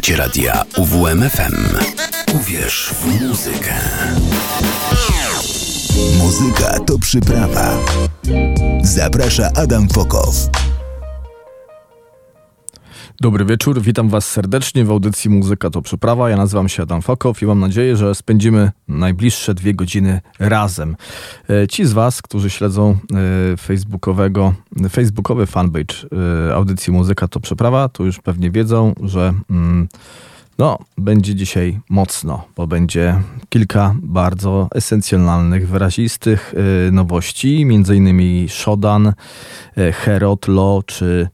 Słuchacie radia UWMFM. Uwierz w muzykę. Muzyka to przyprawa. Zaprasza Adam Fokow. Dobry wieczór, witam Was serdecznie w audycji Muzyka to Przyprawa. Ja nazywam się Adam Fokow i mam nadzieję, że spędzimy najbliższe dwie godziny razem. E, ci z Was, którzy śledzą e, facebookowego, facebookowy fanpage e, audycji Muzyka to Przyprawa, to już pewnie wiedzą, że mm, no, będzie dzisiaj mocno, bo będzie kilka bardzo esencjonalnych, wyrazistych nowości, innymi Shodan, Herod, Lo czy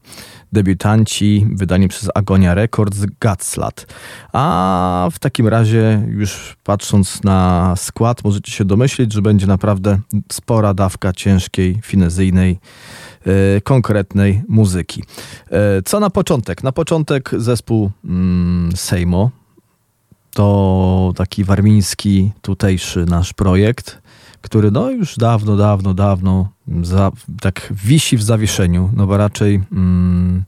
debiutanci, wydani przez Agonia Records, Gatslat. A w takim razie, już patrząc na skład, możecie się domyślić, że będzie naprawdę spora dawka ciężkiej, finezyjnej, yy, konkretnej muzyki. Yy, co na początek? Na początek zespół yy, Sejmo. To taki warmiński, tutejszy nasz projekt który no już dawno, dawno, dawno za, tak wisi w zawieszeniu, no bo raczej mm,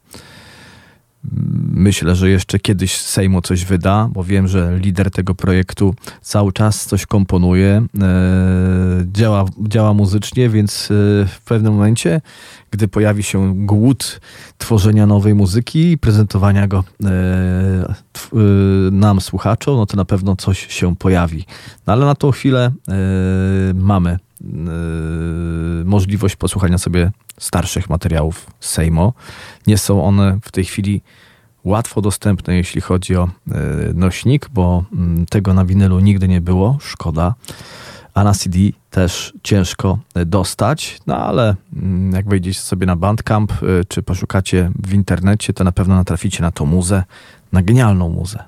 myślę, że jeszcze kiedyś Sejmu coś wyda, bo wiem, że lider tego projektu cały czas coś komponuje, e, działa, działa muzycznie, więc e, w pewnym momencie, gdy pojawi się głód tworzenia nowej muzyki i prezentowania go e, e, nam, słuchaczom, no to na pewno coś się pojawi. No ale na tą chwilę e, mamy możliwość posłuchania sobie starszych materiałów Sejmo. Nie są one w tej chwili łatwo dostępne, jeśli chodzi o nośnik, bo mm, tego na winylu nigdy nie było, szkoda. A na CD też ciężko dostać, no ale mm, jak wejdziecie sobie na Bandcamp czy poszukacie w internecie, to na pewno natraficie na tą muzę, na genialną muzę.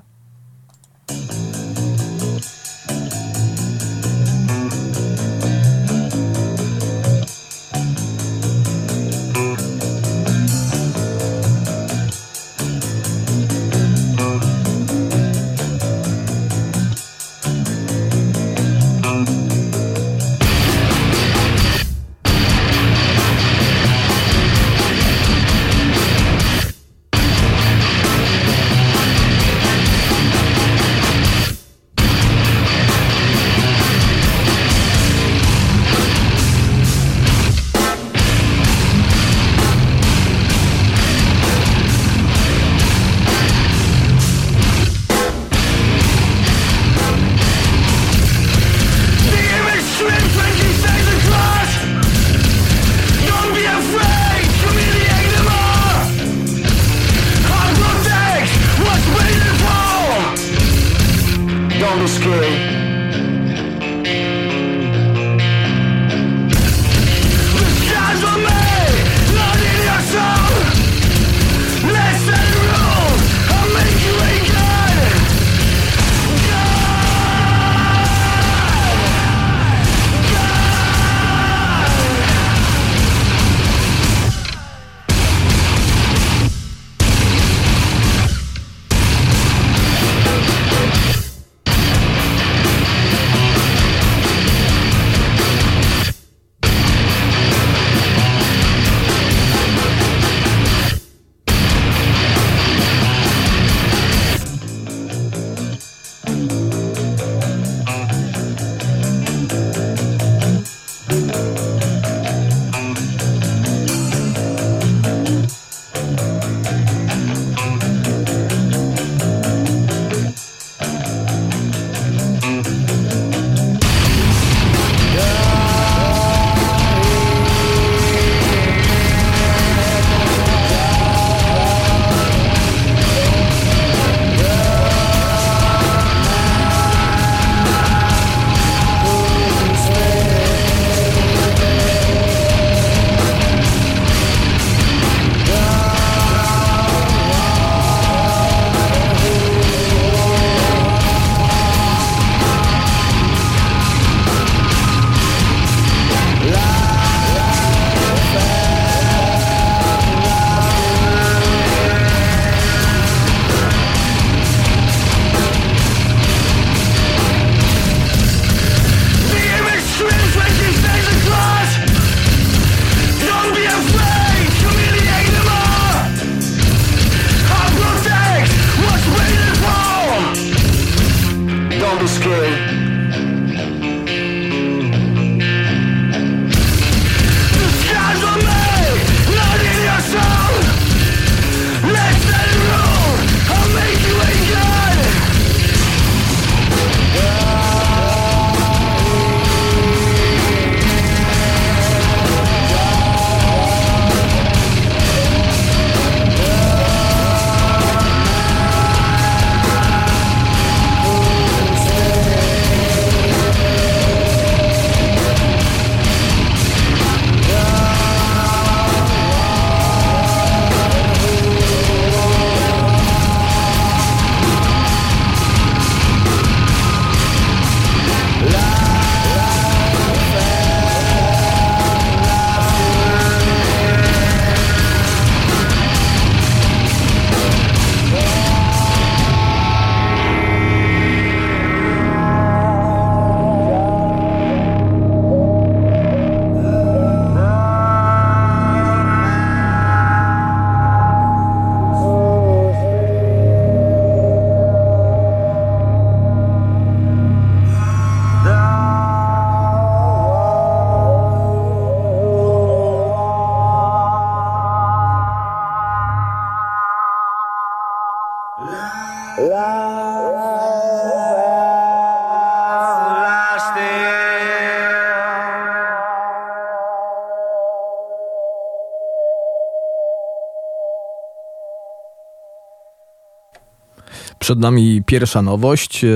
Przed nami pierwsza nowość e,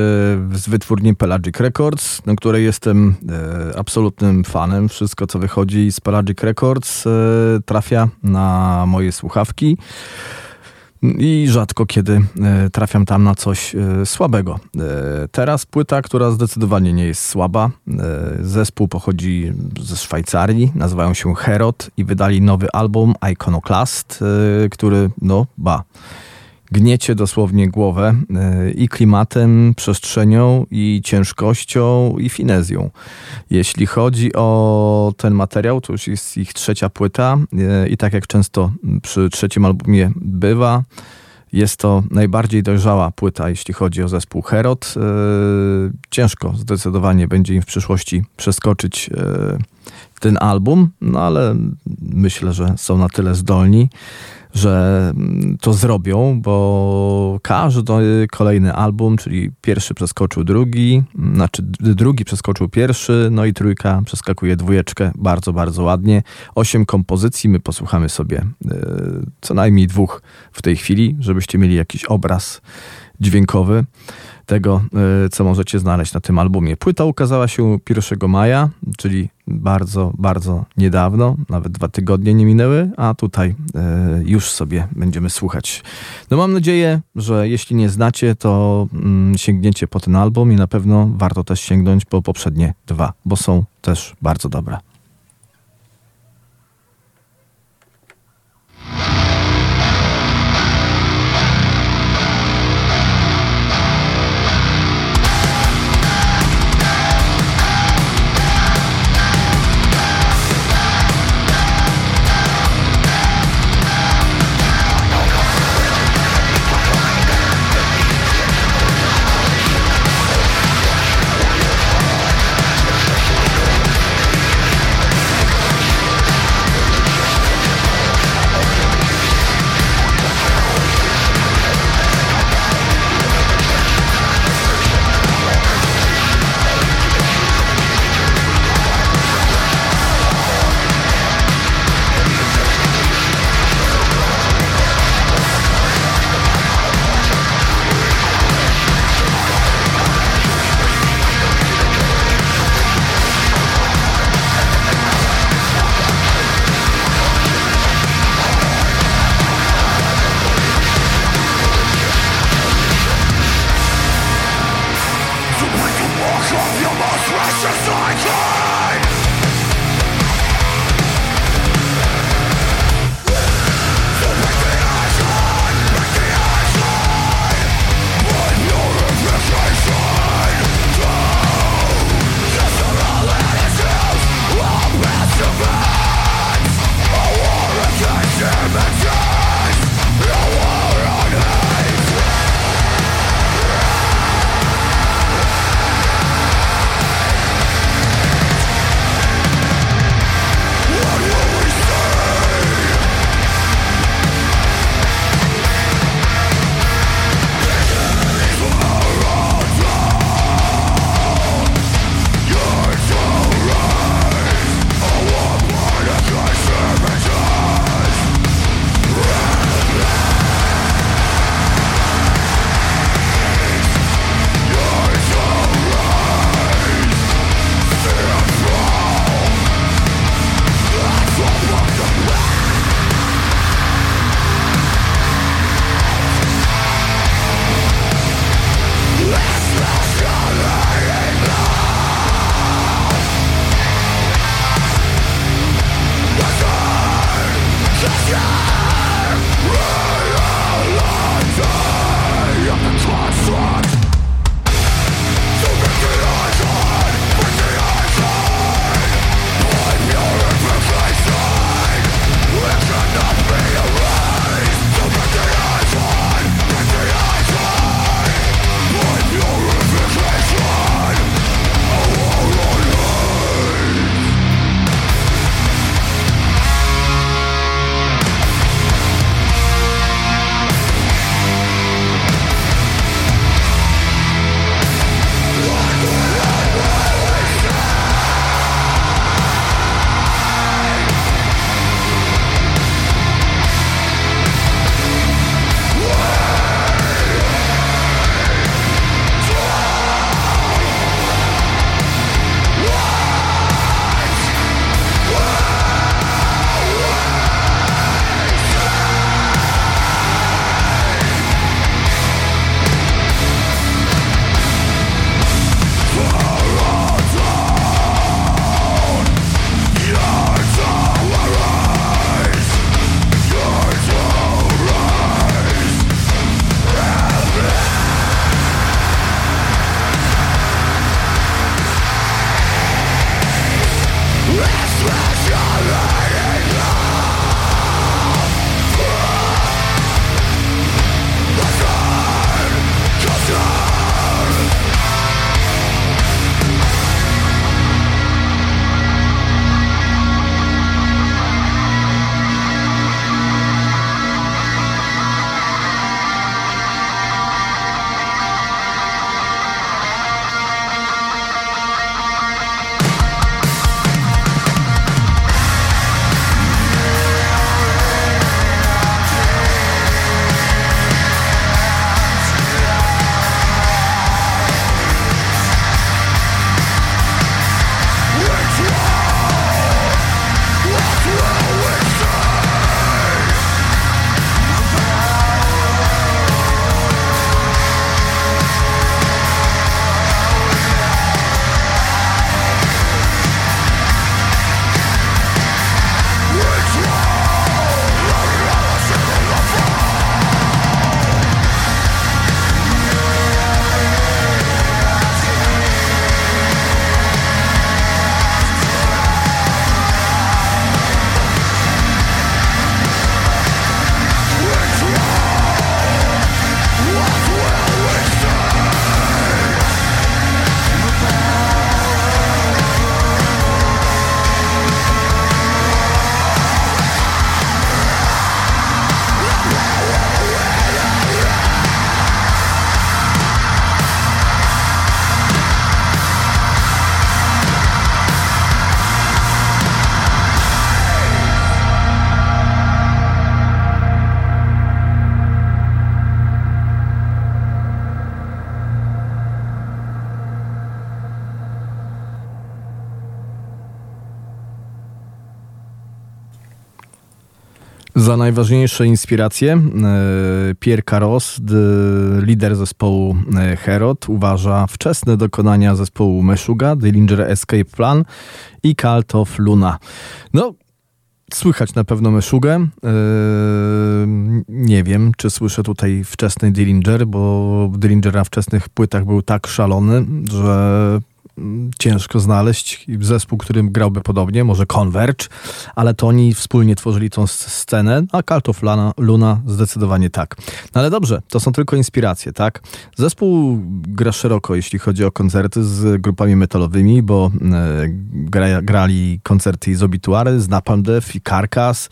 z wytwórni Pelagic Records, której jestem e, absolutnym fanem. Wszystko, co wychodzi z Pelagic Records, e, trafia na moje słuchawki. I rzadko kiedy trafiam tam na coś słabego. Teraz płyta, która zdecydowanie nie jest słaba. Zespół pochodzi ze Szwajcarii, nazywają się Herod i wydali nowy album Iconoclast, który, no, ba gniecie dosłownie głowę e, i klimatem, przestrzenią, i ciężkością, i finezją. Jeśli chodzi o ten materiał, to już jest ich trzecia płyta e, i tak jak często przy trzecim albumie bywa, jest to najbardziej dojrzała płyta, jeśli chodzi o zespół Herod. E, ciężko zdecydowanie będzie im w przyszłości przeskoczyć ten album, no ale myślę, że są na tyle zdolni, że to zrobią, bo każdy kolejny album, czyli pierwszy przeskoczył drugi, znaczy drugi przeskoczył pierwszy, no i trójka przeskakuje dwójeczkę bardzo, bardzo ładnie. Osiem kompozycji, my posłuchamy sobie y, co najmniej dwóch w tej chwili, żebyście mieli jakiś obraz dźwiękowy tego, e, co możecie znaleźć na tym albumie. Płyta ukazała się 1 maja, czyli bardzo, bardzo niedawno, nawet dwa tygodnie nie minęły, a tutaj e, już sobie będziemy słuchać. No mam nadzieję, że jeśli nie znacie, to mm, sięgniecie po ten album i na pewno warto też sięgnąć po poprzednie dwa, bo są też bardzo dobre. Najważniejsze inspiracje e, Pierre Carros, lider zespołu e, Herod, uważa wczesne dokonania zespołu Meshuga, Dillinger Escape Plan i Cult of Luna. No, Słychać na pewno Meszugę. E, nie wiem, czy słyszę tutaj wczesny Dillinger, bo Dillinger na wczesnych płytach był tak szalony, że ciężko znaleźć zespół, którym grałby podobnie, może Converge, ale to oni wspólnie tworzyli tą scenę, a Cult of Luna, Luna zdecydowanie tak. No ale dobrze, to są tylko inspiracje, tak? Zespół gra szeroko, jeśli chodzi o koncerty z grupami metalowymi, bo e, gra, grali koncerty z Obituary, z Napalm Death i Carcass,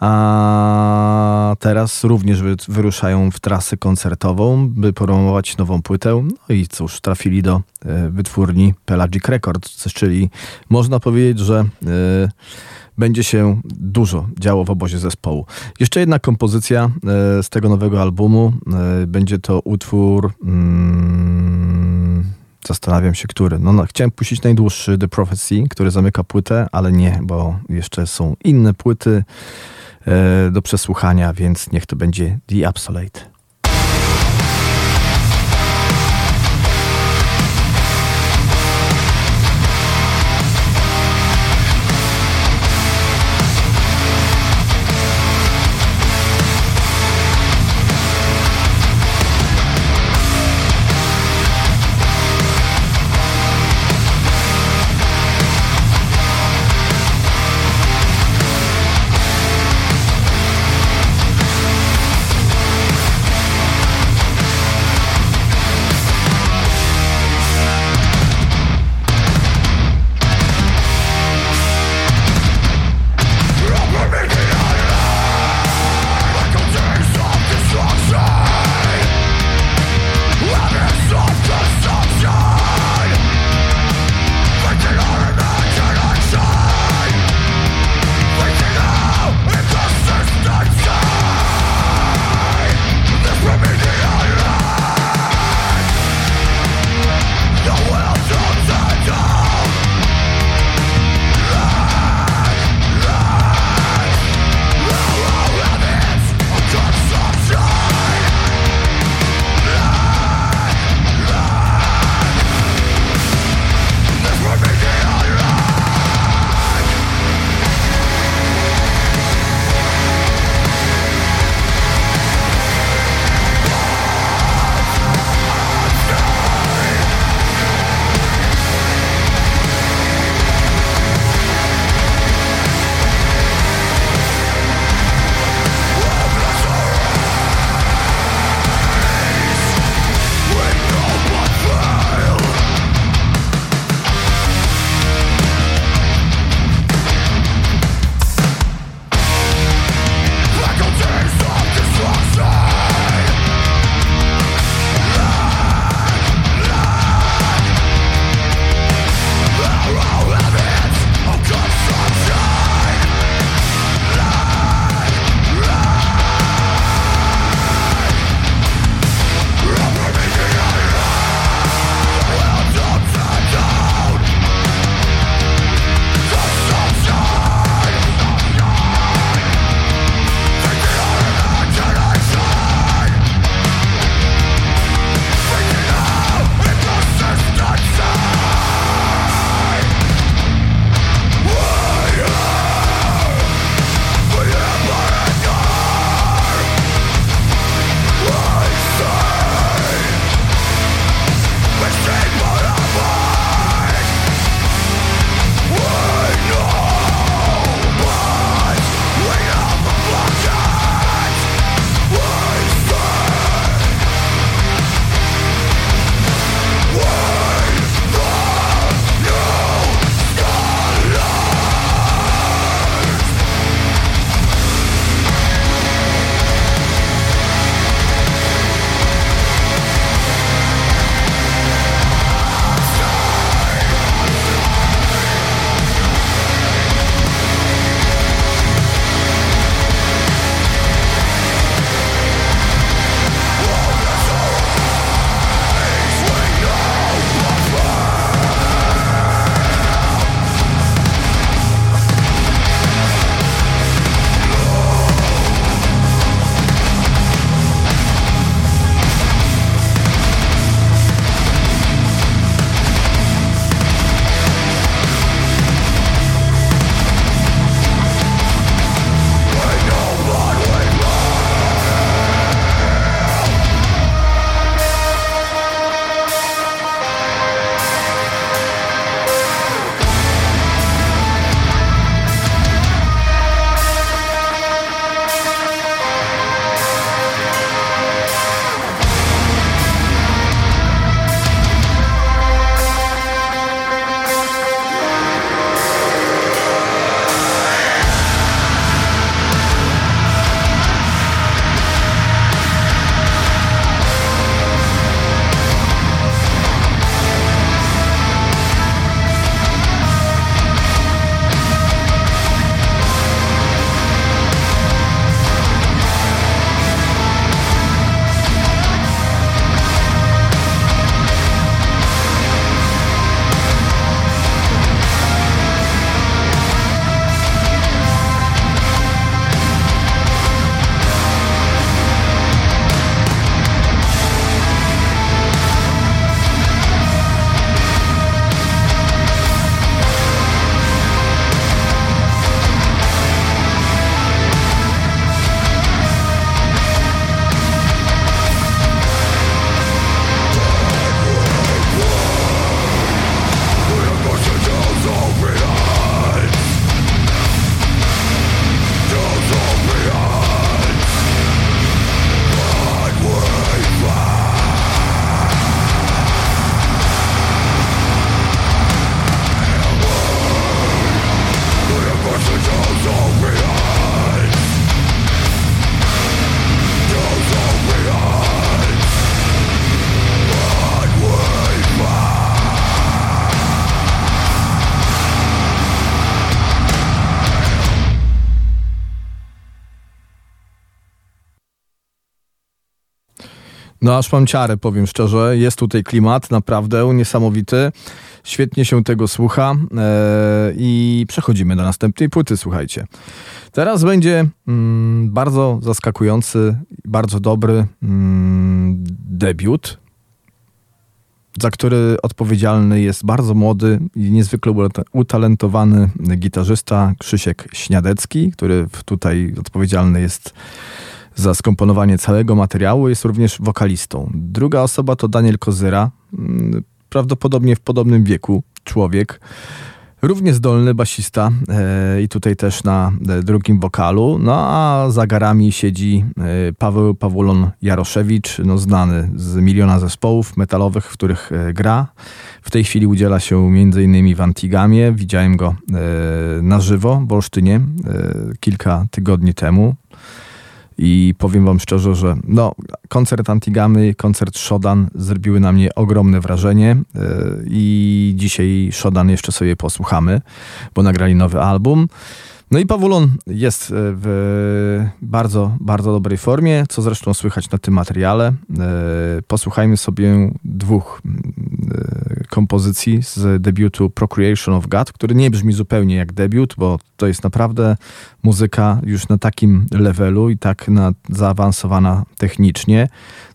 a teraz również wyruszają w trasę koncertową, by promować nową płytę. No i cóż, trafili do wytwórni Pelagic Records, czyli można powiedzieć, że e, będzie się dużo działo w obozie zespołu. Jeszcze jedna kompozycja e, z tego nowego albumu. Będzie to utwór. Hmm, zastanawiam się, który. No, no, chciałem puścić najdłuższy The Prophecy, który zamyka płytę, ale nie, bo jeszcze są inne płyty do przesłuchania, więc niech to będzie The Absolute. No aż mam ciarę, powiem szczerze. Jest tutaj klimat naprawdę niesamowity. Świetnie się tego słucha e, i przechodzimy do następnej płyty, słuchajcie. Teraz będzie mm, bardzo zaskakujący, bardzo dobry mm, debiut, za który odpowiedzialny jest bardzo młody i niezwykle utalentowany gitarzysta Krzysiek Śniadecki, który tutaj odpowiedzialny jest za skomponowanie całego materiału, jest również wokalistą. Druga osoba to Daniel Kozyra, mm, prawdopodobnie w podobnym wieku człowiek. Równie zdolny basista e, i tutaj też na e, drugim wokalu. No a za garami siedzi e, Paweł Pawulon Jaroszewicz, no znany z miliona zespołów metalowych, w których gra. W tej chwili udziela się m.in. w Antigamie. Widziałem go na żywo w Olsztynie kilka tygodni temu. I powiem wam szczerze, że no, koncert Antigamy, koncert Shodan zrobiły na mnie ogromne wrażenie yy, i dzisiaj Shodan jeszcze sobie posłuchamy, bo nagrali nowy album. No i Pawulon jest e, w bardzo, bardzo dobrej formie, co zresztą słychać na tym materiale. E, posłuchajmy sobie dwóch e, kompozycji z debiutu Procreation of God, który nie brzmi zupełnie jak debiut, bo to jest naprawdę muzyka już na takim levelu i tak na, zaawansowana technicznie,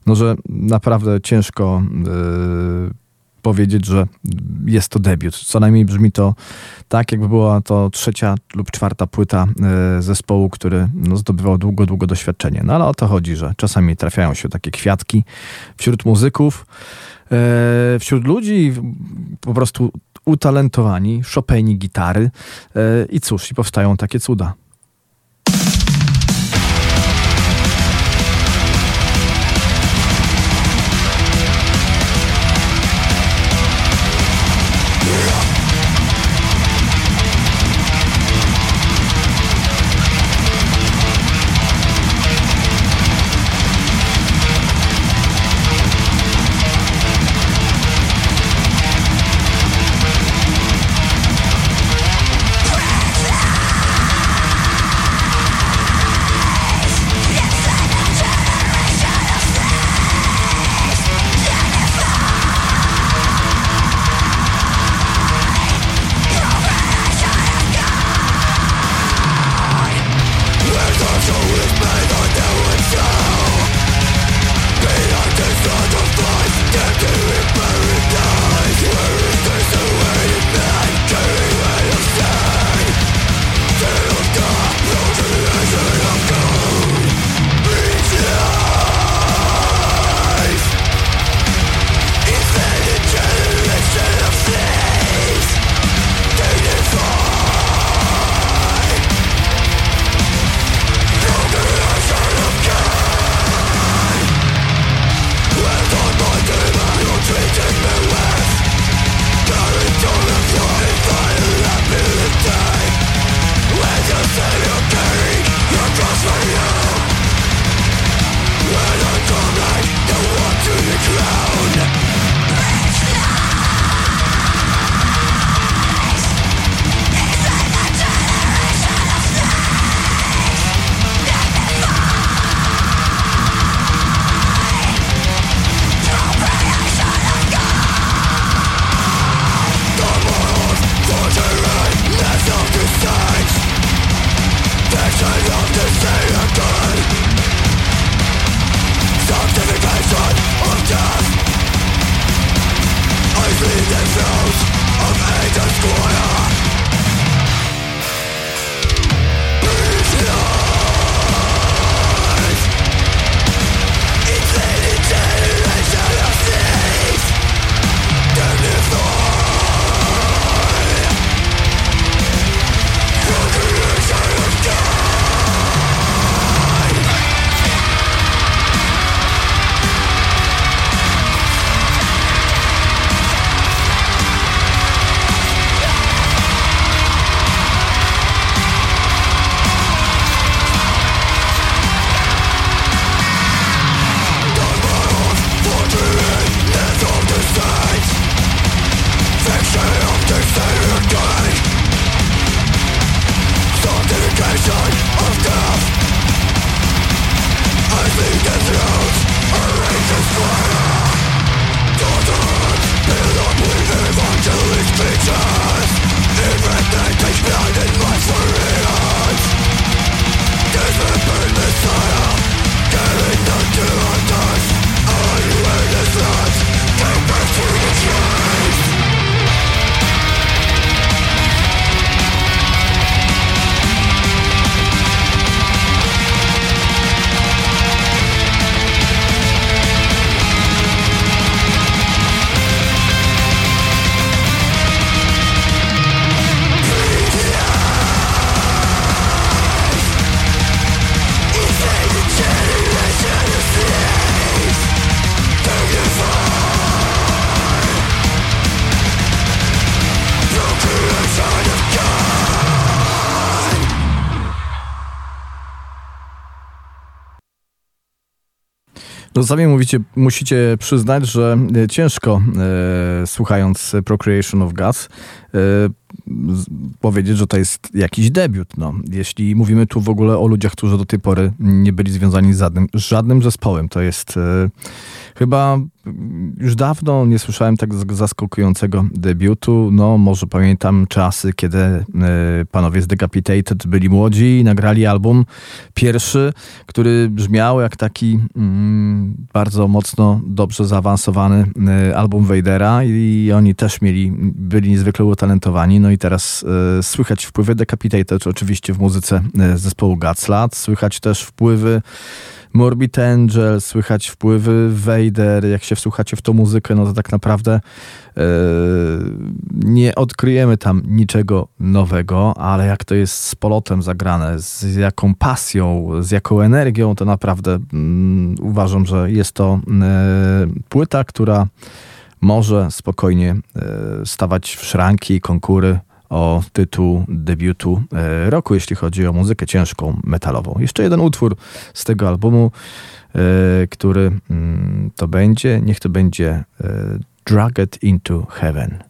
no że naprawdę ciężko powiedzieć, że jest to debiut. Co najmniej brzmi to tak, jakby była to trzecia lub czwarta płyta e, zespołu, który no, zdobywał długo, długo doświadczenie. No ale o to chodzi, że czasami trafiają się takie kwiatki wśród muzyków, e, wśród ludzi po prostu utalentowani, Chopini gitary e, i cóż, i powstają takie cuda. No sami mówicie, musicie przyznać, że ciężko e, słuchając Procreation of Gods e, powiedzieć, że to jest jakiś debiut. No. Jeśli mówimy tu w ogóle o ludziach, którzy do tej pory nie byli związani z żadnym, żadnym zespołem, to jest e, chyba już dawno nie słyszałem tak zaskakującego debiutu. No, może pamiętam czasy, kiedy e, panowie z Decapitated byli młodzi i nagrali album pierwszy, który brzmiał jak taki mm, bardzo mocno, dobrze zaawansowany e, album Vadera i oni też mieli, byli niezwykle utalentowani. No i teraz e, słychać wpływy Decapitated oczywiście w muzyce zespołu Gatslat, słychać też wpływy Morbid Angel, słychać wpływy Vader, jak się wsłuchacie w tą muzykę, no to tak naprawdę yy, nie odkryjemy tam niczego nowego, ale jak to jest z polotem zagrane, z jaką pasją, z jaką energią, to naprawdę yy, uważam, że jest to yy, płyta, która może spokojnie stawać w szranki i konkury o tytuł debiutu e, roku, jeśli chodzi o muzykę ciężką, metalową. Jeszcze jeden utwór z tego albumu, e, który mm, to będzie, niech to będzie e, Dragged into Heaven.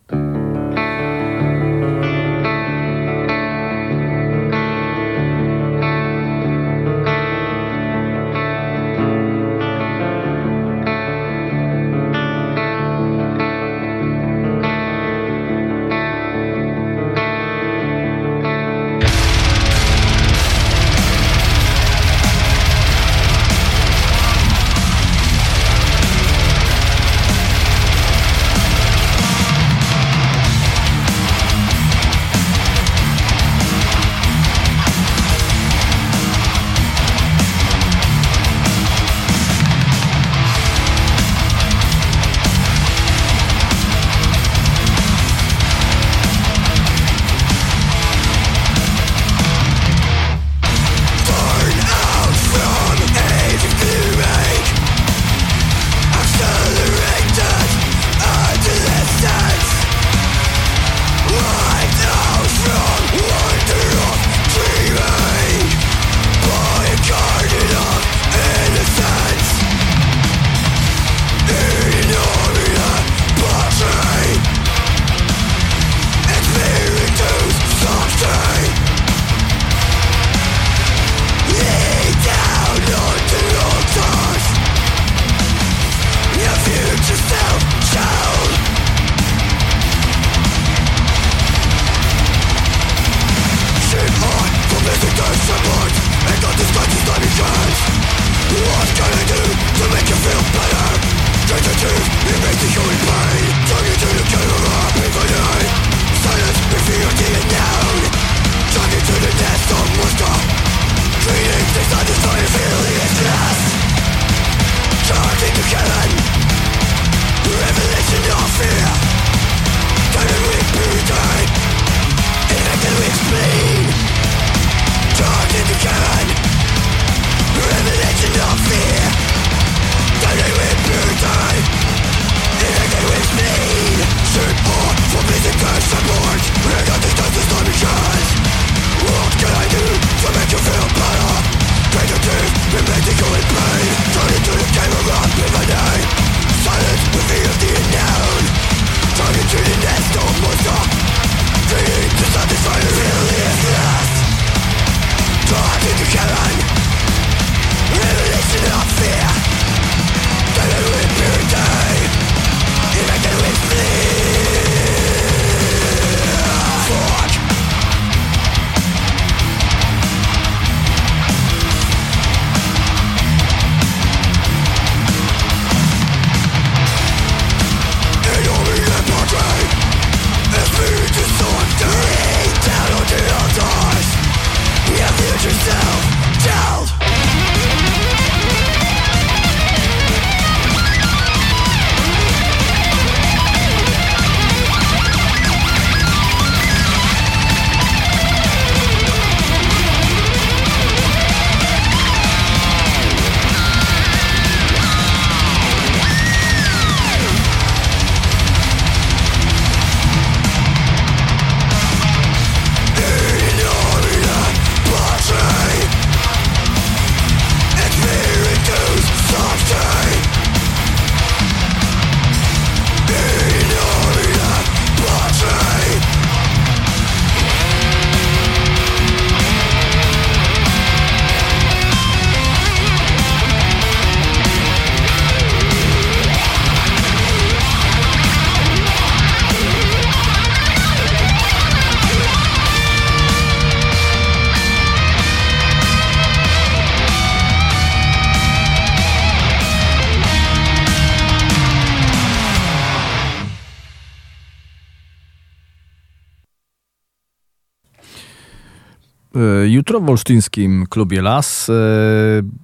Jutro w olsztyńskim klubie Las e,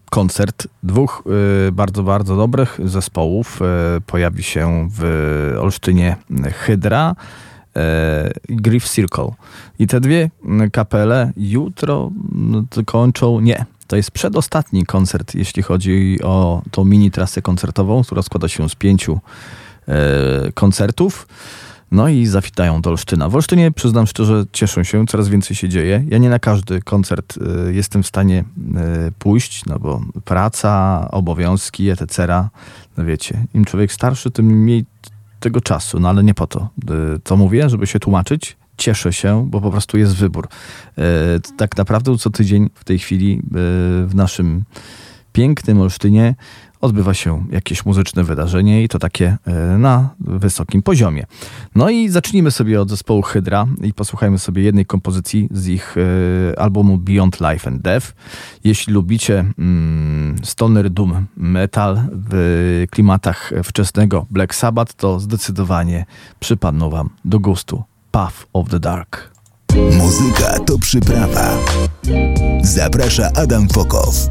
koncert dwóch e, bardzo, bardzo dobrych zespołów. Pojawi się w Olsztynie Hydra i Grief Circle. I te dwie kapele jutro kończą, nie, to jest przedostatni koncert, jeśli chodzi o tą mini trasę koncertową, która składa się z pięciu koncertów. No i zawitają do Olsztyna. W Olsztynie, przyznam szczerze, cieszę się, coraz więcej się dzieje. Ja nie na każdy koncert y, jestem w stanie y, pójść, no bo praca, obowiązki, etc. No wiecie, im człowiek starszy, tym mniej tego czasu, no ale nie po to. Y, to mówię, żeby się tłumaczyć. Cieszę się, bo po prostu jest wybór. Tak naprawdę co tydzień w tej chwili w naszym pięknym Olsztynie odbywa się jakieś muzyczne wydarzenie i to takie e, na wysokim poziomie. No i zacznijmy sobie od zespołu Hydra i posłuchajmy sobie jednej kompozycji z ich e, albumu Beyond Life and Death. Jeśli lubicie mm, stoner doom metal w klimatach wczesnego Black Sabbath, to zdecydowanie przypadną wam do gustu Path of the Dark. Muzyka to przyprawa. Zaprasza Adam Fokow.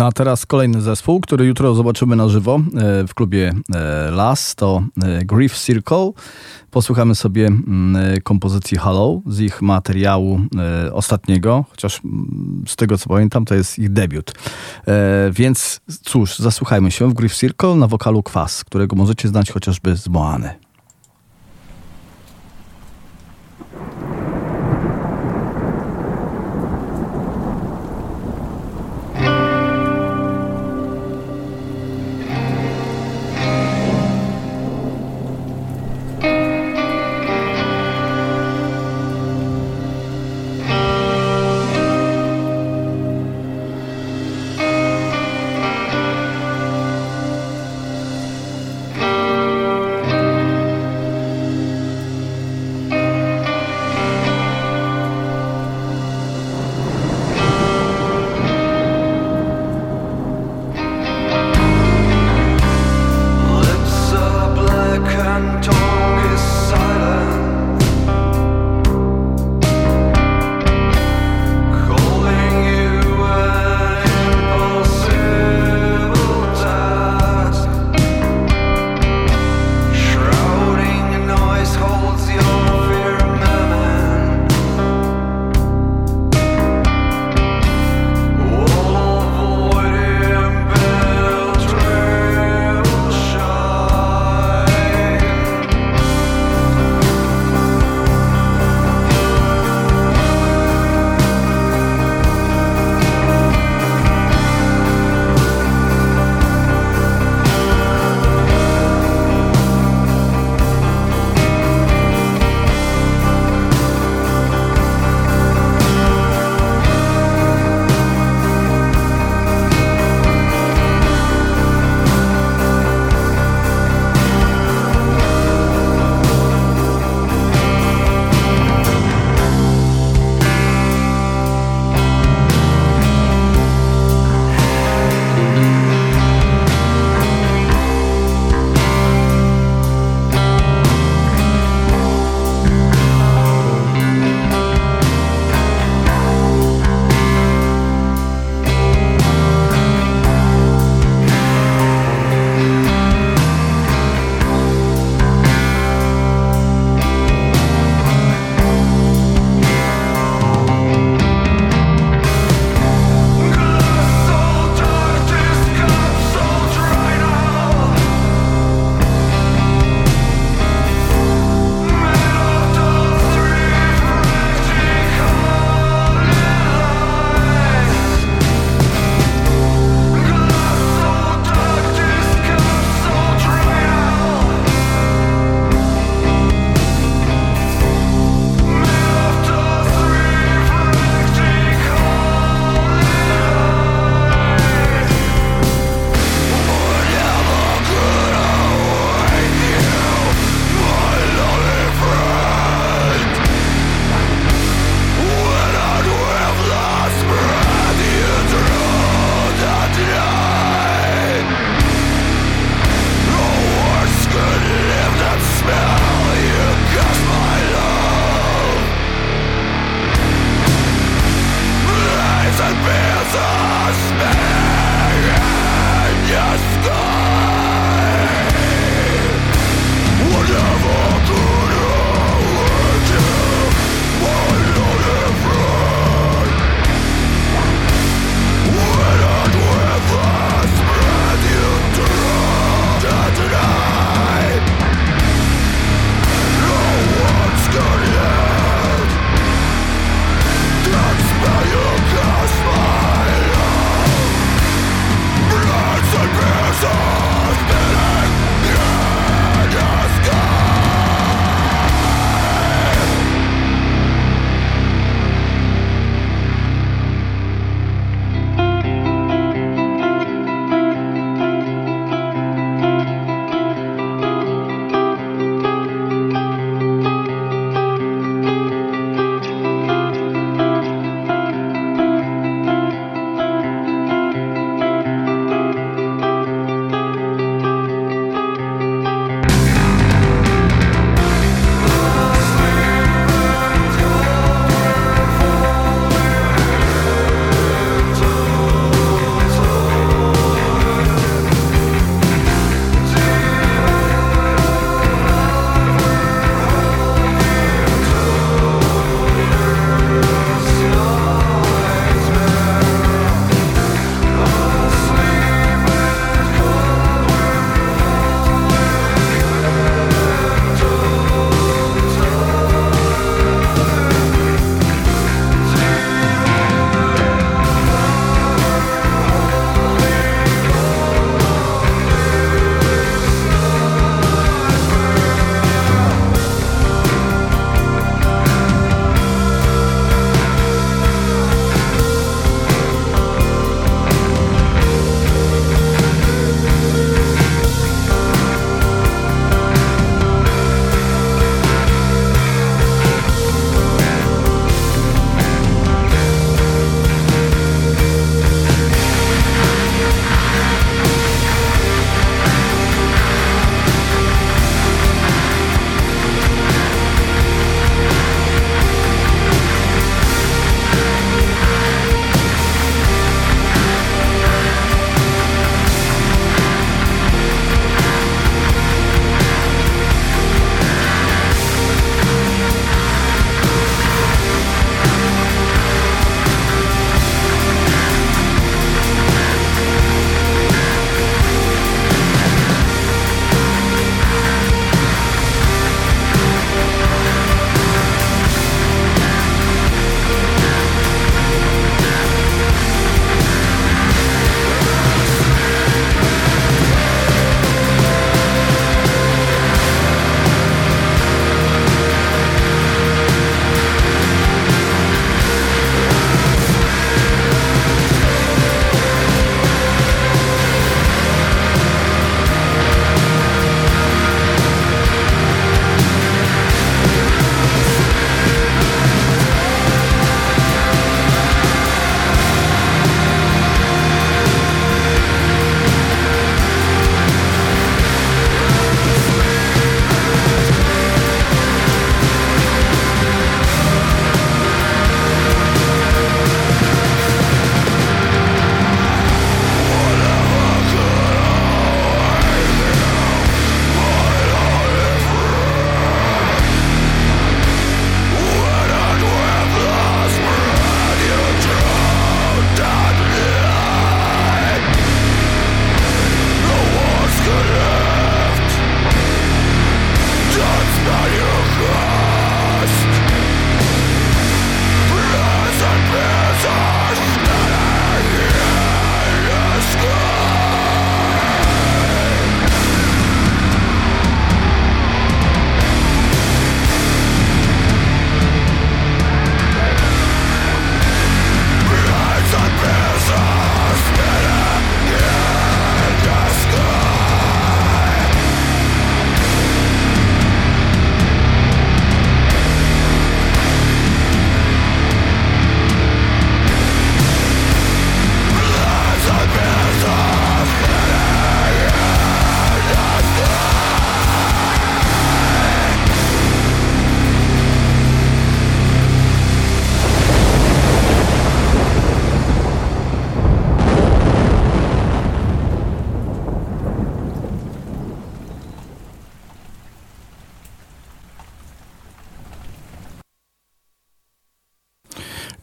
No a teraz kolejny zespół, który jutro zobaczymy na żywo e, w klubie e, Las, to e, Grief Circle. Posłuchamy sobie mm, kompozycji Hello z ich materiału ostatniego, chociaż mm, z tego co pamiętam to jest ich debiut. Więc cóż, zasłuchajmy się w Grief Circle na wokalu Kwas, którego możecie znać chociażby z Moany.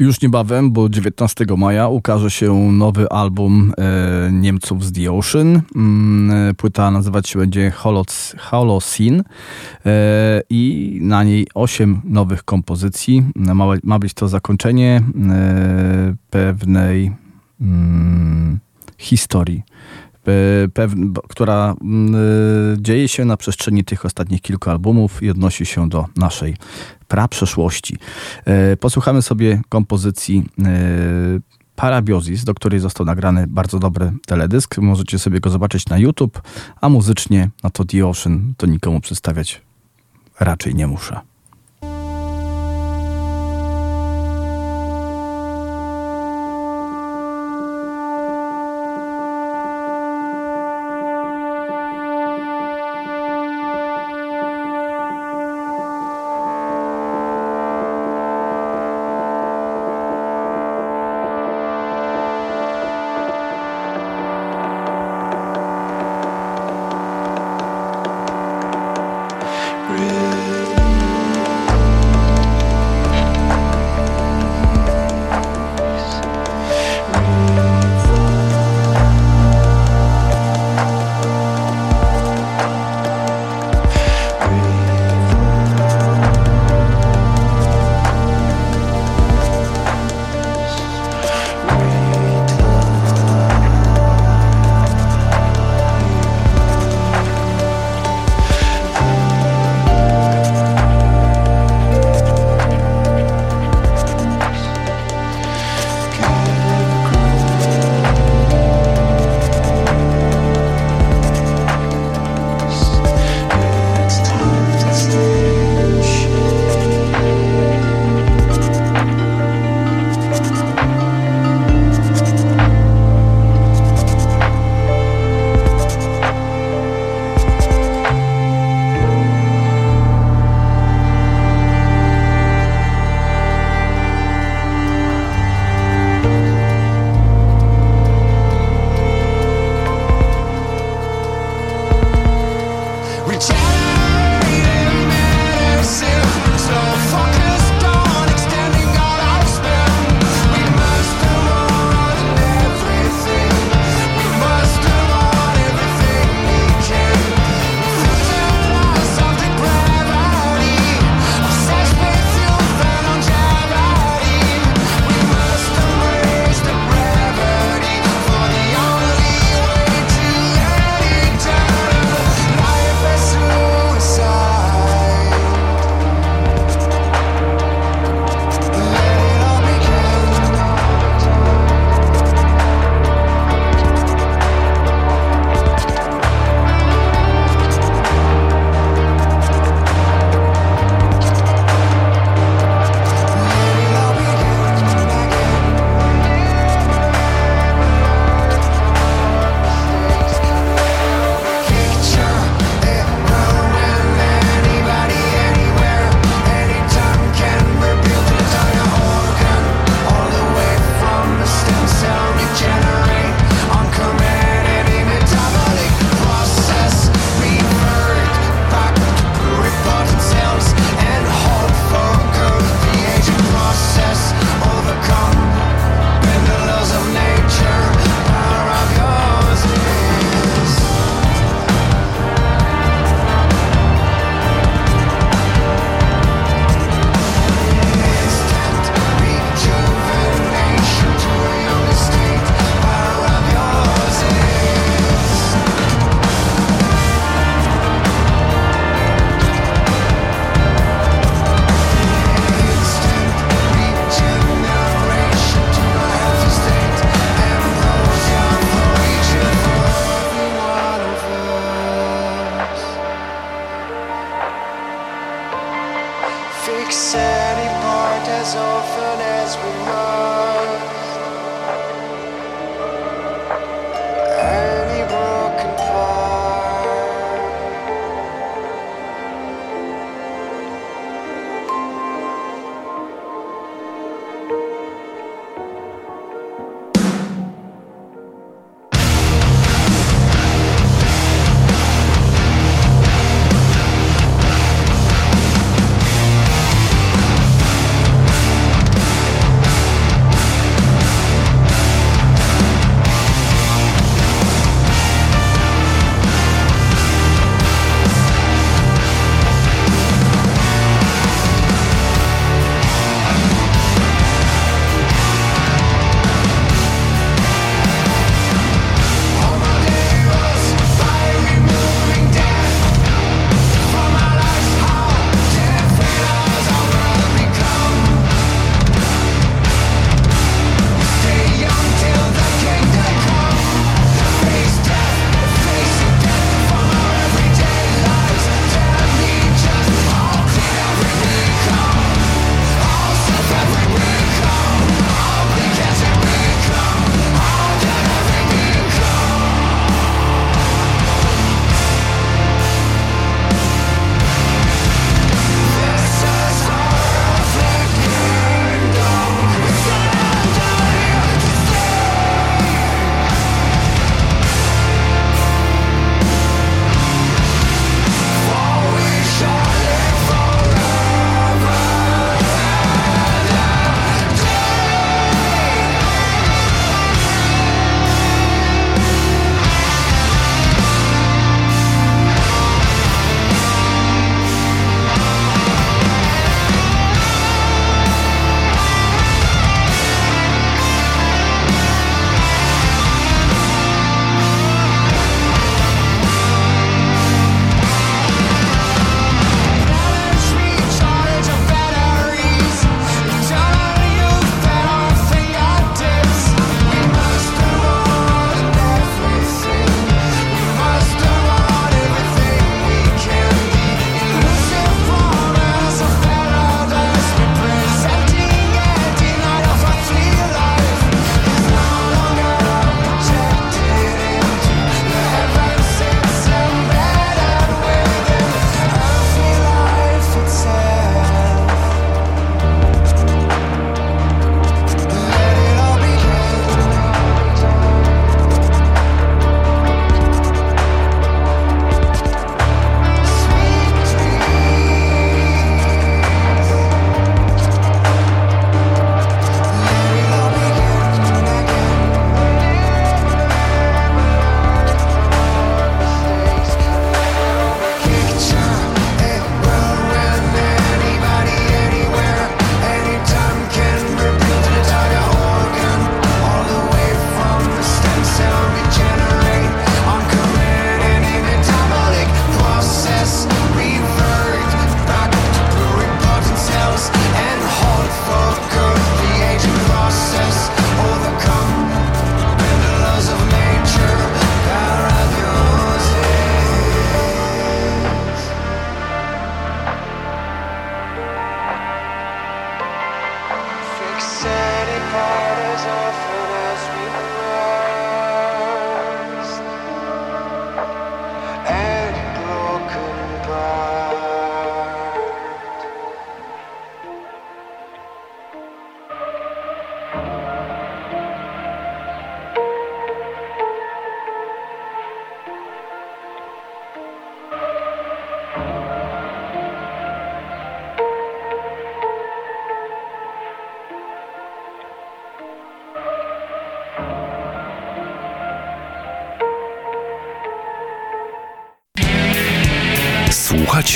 Już niebawem, bo 19 maja ukaże się nowy album e, Niemców z The Ocean. Mm, płyta nazywać się będzie Holocene e, i na niej 8 nowych kompozycji. Ma, ma być to zakończenie e, pewnej mm, historii która mm, dzieje się na przestrzeni tych ostatnich kilku albumów i odnosi się do naszej praprzeszłości. E, posłuchamy sobie kompozycji e, Parabiozis, do której został nagrany bardzo dobry teledysk. Możecie sobie go zobaczyć na YouTube, a muzycznie na to The Ocean to nikomu przedstawiać raczej nie muszę.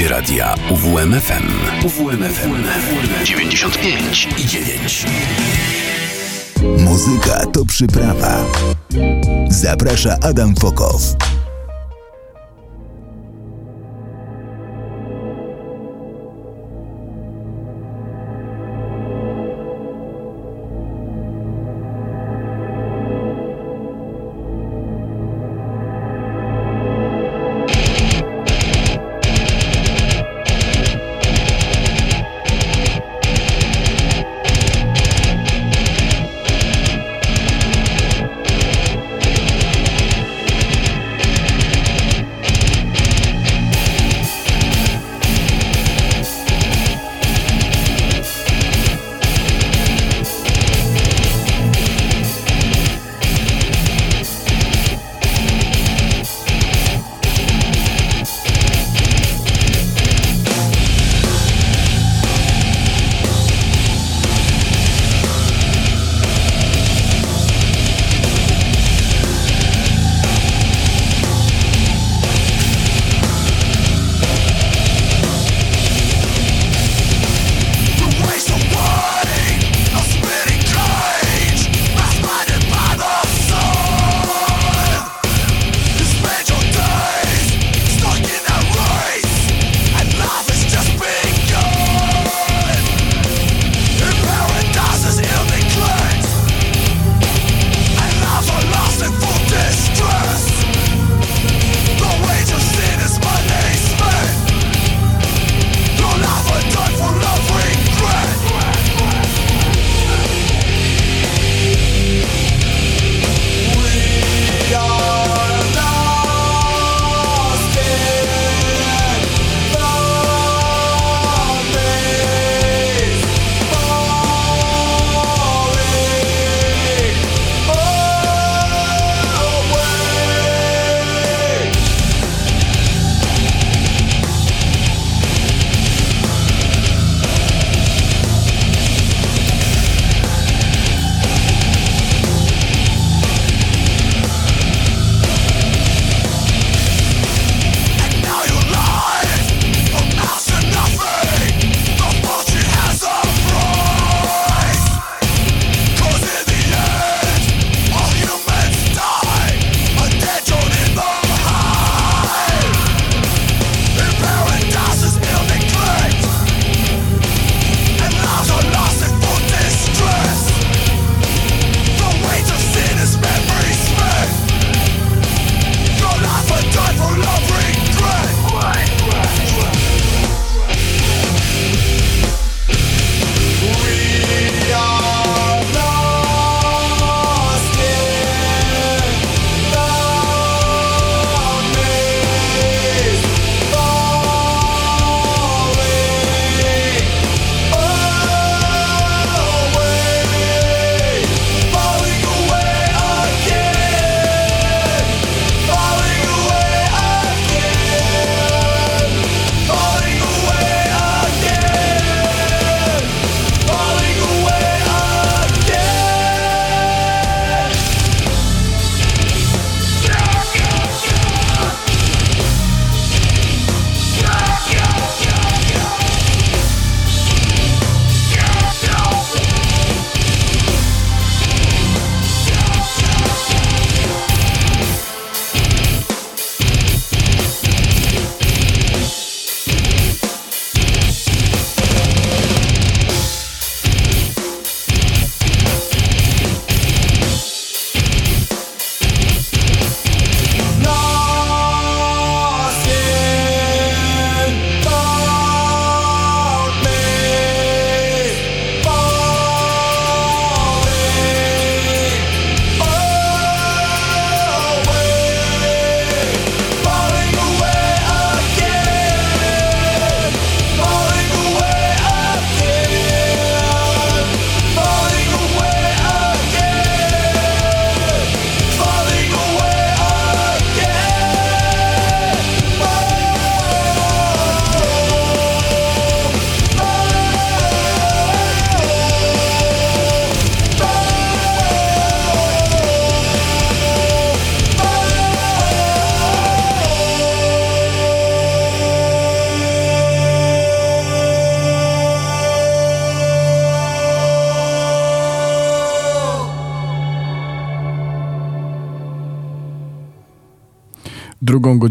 Słuchacie radia UWMFM. UWMFM 95 i 9. Muzyka to przyprawa. Zaprasza Adam Fokow.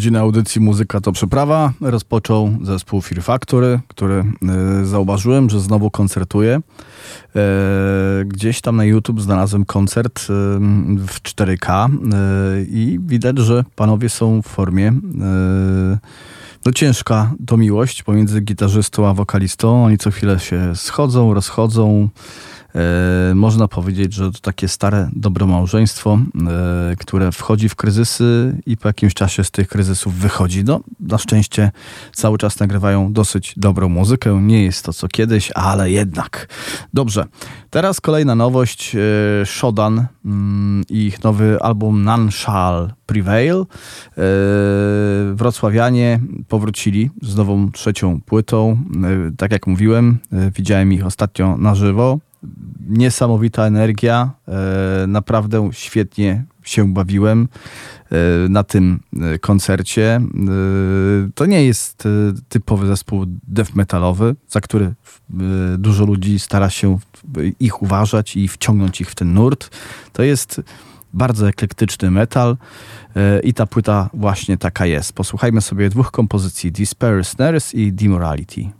Drugą godzinę audycji Muzyka to Przeprawa rozpoczął zespół Fear Factory, który y, zauważyłem, że znowu koncertuje. Y, gdzieś tam na YouTube znalazłem koncert y, w 4K i widać, że panowie są w formie. No ciężka to miłość pomiędzy gitarzystą a wokalistą. Oni co chwilę się schodzą, rozchodzą. E, można powiedzieć, że to takie stare, dobre małżeństwo, e, które wchodzi w kryzysy i po jakimś czasie z tych kryzysów wychodzi. No, na szczęście cały czas nagrywają dosyć dobrą muzykę. Nie jest to co kiedyś, ale jednak. Dobrze. Teraz kolejna nowość. E, Shodan mm, i ich nowy album None Shall Prevail. Wrocławianie powrócili z nową trzecią płytą. Tak jak mówiłem, widziałem ich ostatnio na żywo niesamowita energia. E, naprawdę świetnie się bawiłem e, na tym e, koncercie. To nie jest typowy zespół death metalowy, za który dużo ludzi stara się ich uważać i wciągnąć ich w ten nurt. To jest bardzo eklektyczny metal i ta płyta właśnie taka jest. Posłuchajmy sobie dwóch kompozycji Despair Snares i Demorality.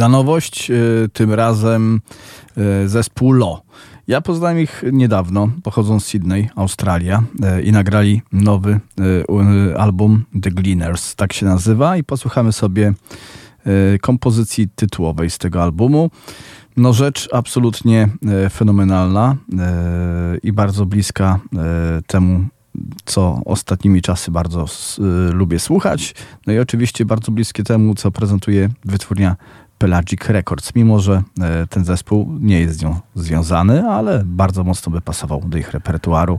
Kolejna nowość, tym razem zespół Lo. Ja poznałem ich niedawno, pochodzą z Sydney, Australia i nagrali nowy album The Gleaners, tak się nazywa i posłuchamy sobie kompozycji tytułowej z tego albumu. No rzecz absolutnie fenomenalna i bardzo bliska temu, co ostatnimi czasy bardzo lubię słuchać. No i oczywiście bardzo bliskie temu, co prezentuje wytwórnia Pelagic Records, mimo że ten zespół nie jest z nią związany, ale bardzo mocno by pasował do ich repertuaru,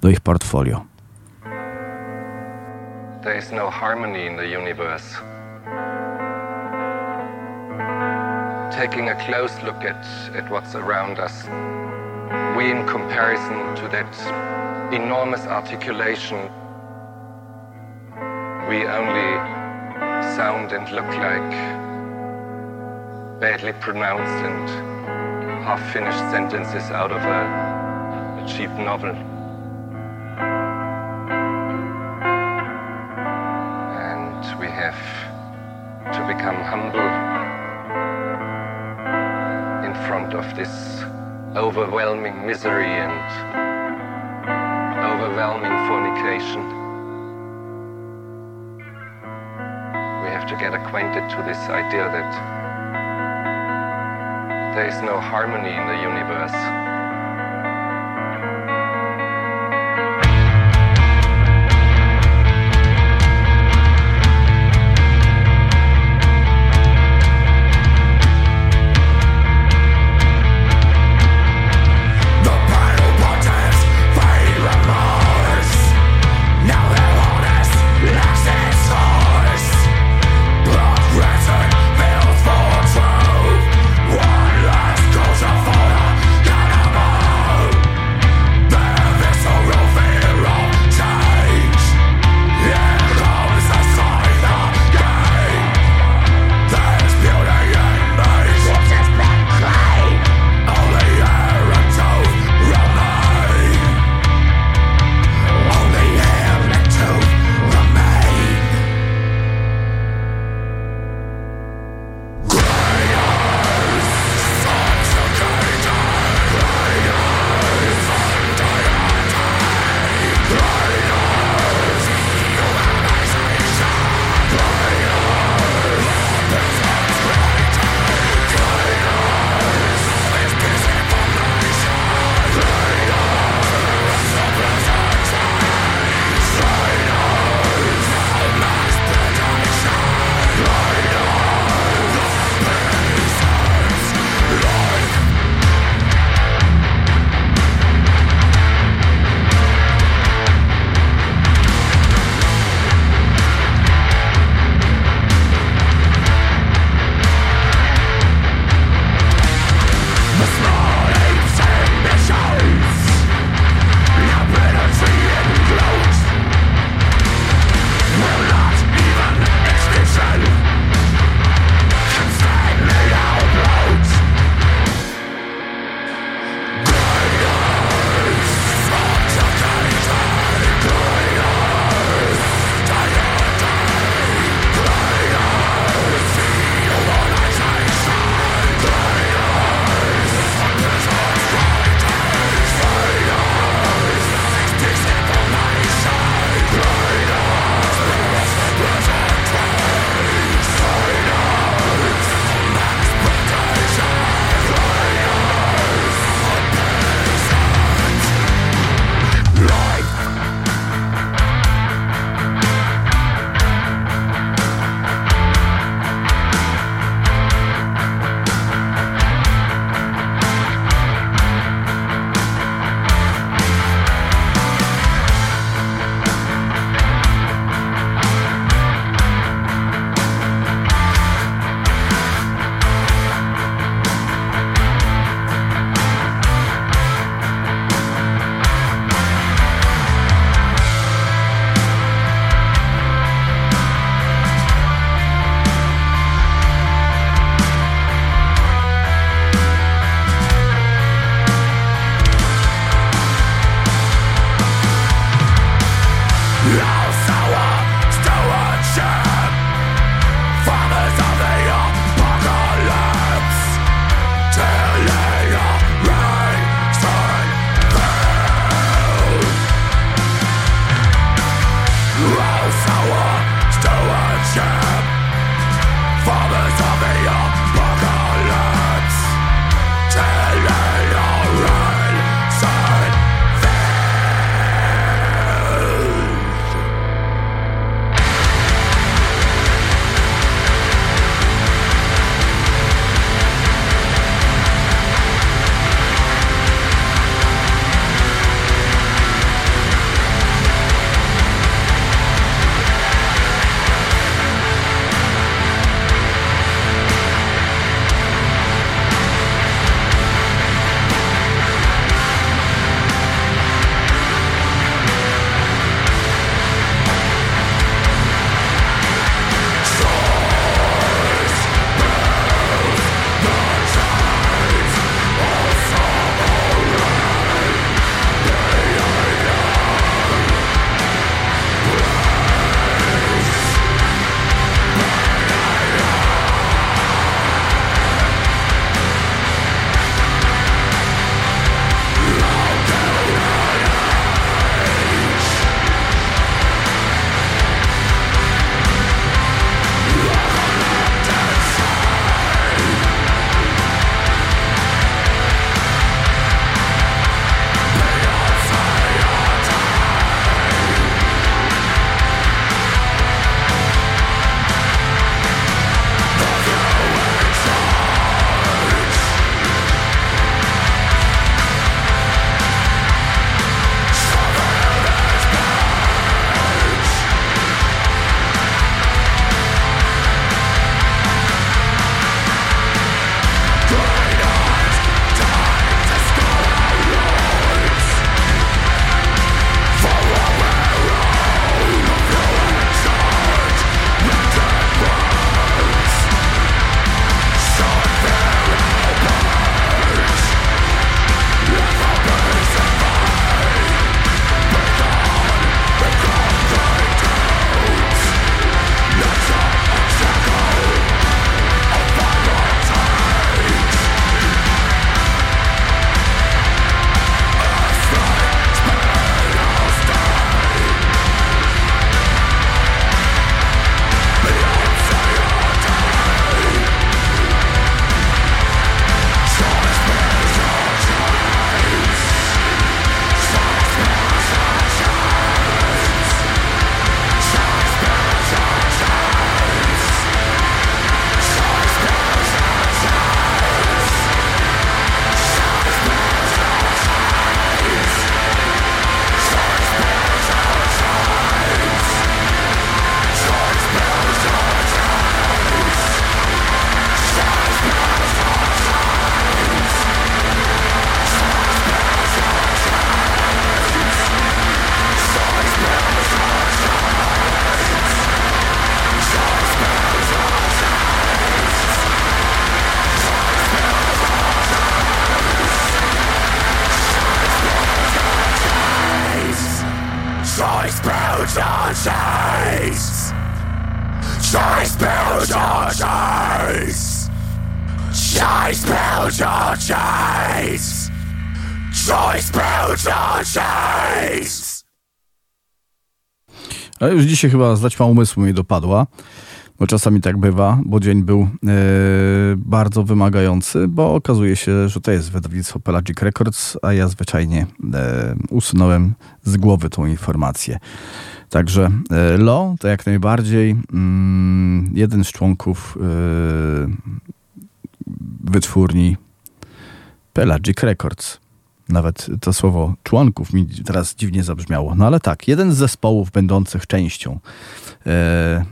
do ich portfolio. There is no harmony in the universe. taking a close look at, at what's around us, we, in comparison to that enormous articulation, we only sound and look like badly pronounced and half finished sentences out of a, a cheap novel. And we have to become humble in front of this overwhelming misery and overwhelming fornication. We have to get acquainted to this idea that there is no harmony in the universe. Dzisiaj chyba zaćma umysłu mi dopadła, bo czasami tak bywa, bo dzień był e, bardzo wymagający, bo okazuje się, że to jest wydawnictwo Pelagic Records, a ja zwyczajnie e, usunąłem z głowy tą informację. Także e, Lo to jak najbardziej mm, jeden z członków wytwórni Pelagic Records. Nawet to słowo członków mi teraz dziwnie zabrzmiało. No ale tak, jeden z zespołów będących częścią e,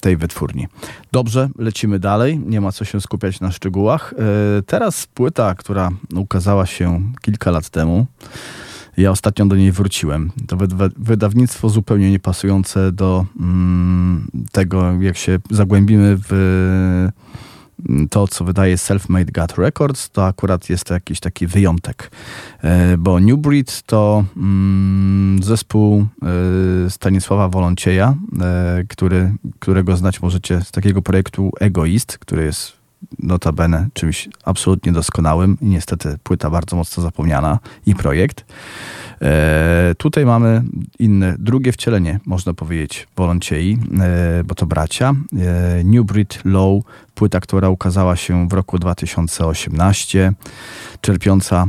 tej wytwórni. Dobrze, lecimy dalej. Nie ma co się skupiać na szczegółach. E, teraz płyta, która ukazała się kilka lat temu. Ja ostatnio do niej wróciłem. To wydawnictwo zupełnie niepasujące do mm, tego, jak się zagłębimy w to, co wydaje Self-Made God Records, to akurat jest jakiś taki wyjątek, e, bo New Breed to mm, zespół e, Stanisława Woloncieja, e, który, którego znać możecie z takiego projektu Egoist, który jest notabene czymś absolutnie doskonałym niestety płyta bardzo mocno zapomniana i projekt. E, tutaj mamy inne, drugie wcielenie, można powiedzieć, Wolonciei, e, bo to bracia. E, New Breed Low, płyta, która ukazała się w roku 2018, czerpiąca e,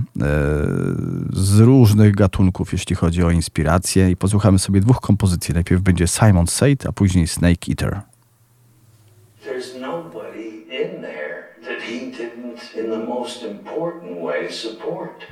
z różnych gatunków, jeśli chodzi o inspirację. I posłuchamy sobie dwóch kompozycji. Najpierw będzie Simon Said, a później Snake Eater. The most important way, support.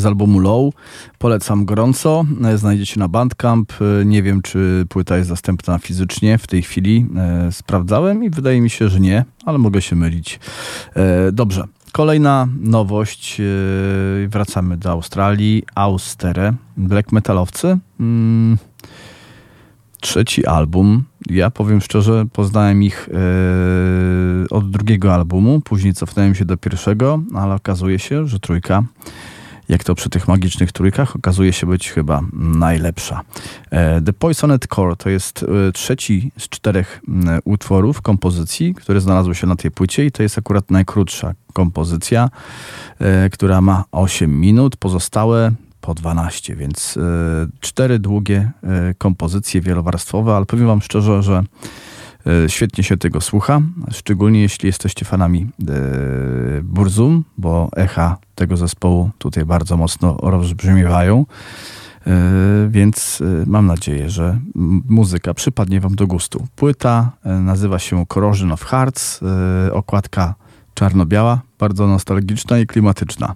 Z albumu Low. Polecam gorąco. E, Znajdziecie na Bandcamp. E, Nie wiem, czy płyta jest dostępna fizycznie w tej chwili. E, Sprawdzałem i wydaje mi się, że nie, ale mogę się mylić. Dobrze. Kolejna nowość. Wracamy do Australii. Austere. Black metalowcy. Mm, trzeci album. Ja powiem szczerze, poznałem ich od drugiego albumu, później cofnąłem się do pierwszego, ale okazuje się, że trójka, jak to przy tych magicznych trójkach, okazuje się być chyba najlepsza. E, The Poisoned Core to jest e, trzeci z czterech utworów, kompozycji, które znalazły się na tej płycie i to jest akurat najkrótsza kompozycja, e, która ma 8 minut, pozostałe po 12, więc cztery długie kompozycje wielowarstwowe, ale powiem wam szczerze, że świetnie się tego słucha, szczególnie jeśli jesteście fanami e, Burzum, bo echa tego zespołu tutaj bardzo mocno rozbrzmiewają. E, Więc e, mam nadzieję, że muzyka przypadnie Wam do gustu. Płyta e, nazywa się Corrosion of Hearts, e, okładka czarno-biała, bardzo nostalgiczna i klimatyczna,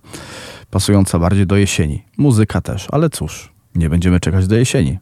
pasująca bardziej do jesieni. Muzyka też, ale cóż, nie będziemy czekać do jesieni.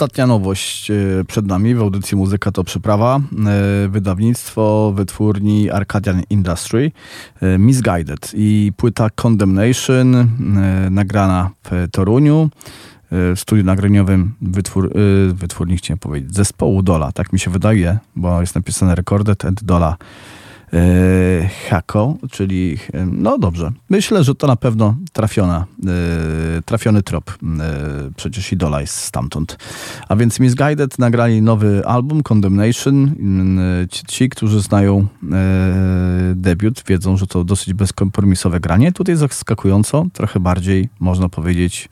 Ostatnia nowość e, przed nami w audycji Muzyka to Przyprawa. E, wydawnictwo wytwórni Arcadian Industry e, Misguided i płyta Condemnation nagrana w Toruniu w studiu nagraniowym wytwór, wytwórni chciałem powiedzieć, zespołu Dola, tak mi się wydaje, bo jest napisane Recorded and Dola Hako, czyli no dobrze. Myślę, że to na pewno trafiona, e, trafiony trop. E, przecież Idola jest stamtąd. A więc Misguided nagrali nowy album Condemnation. Ci którzy znają debiut, wiedzą, że to dosyć bezkompromisowe granie. Tutaj zaskakująco, trochę bardziej, można powiedzieć,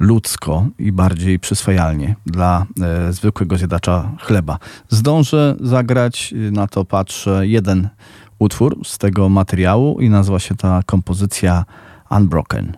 ludzko i bardziej przyswajalnie dla e, zwykłego zjadacza chleba. Zdążę zagrać, y, na to patrzę, jeden utwór z tego materiału i nazywa się ta kompozycja Unbroken.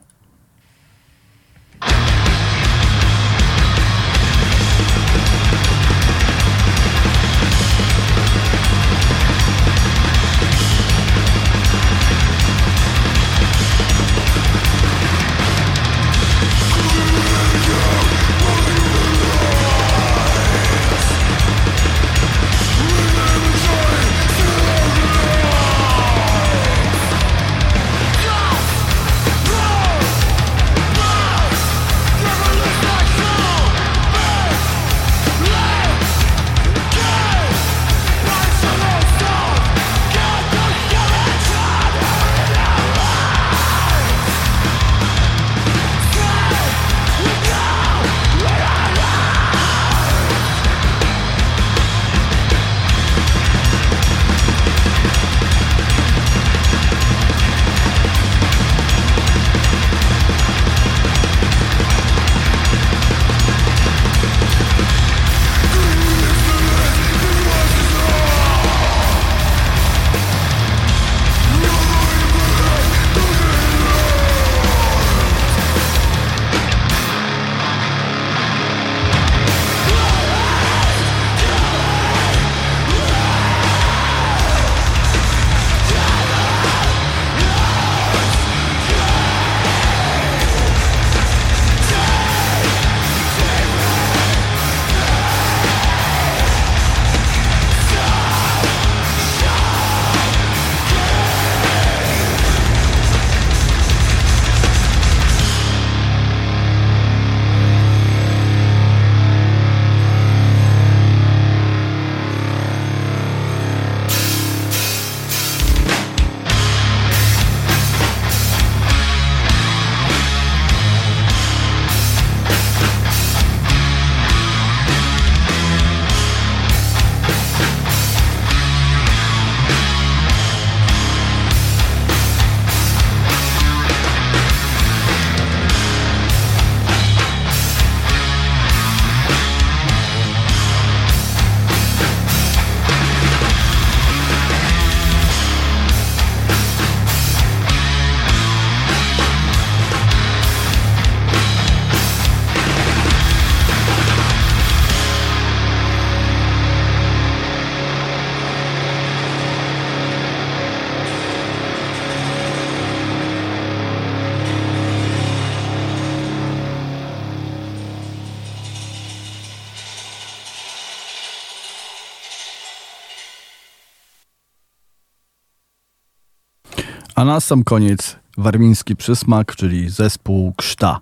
Na sam koniec warmiński przysmak, czyli zespół Krzta.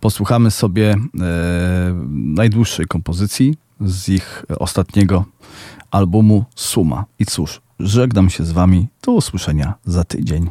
Posłuchamy sobie e, najdłuższej kompozycji z ich ostatniego albumu Suma. I cóż, żegnam się z wami. Do usłyszenia za tydzień.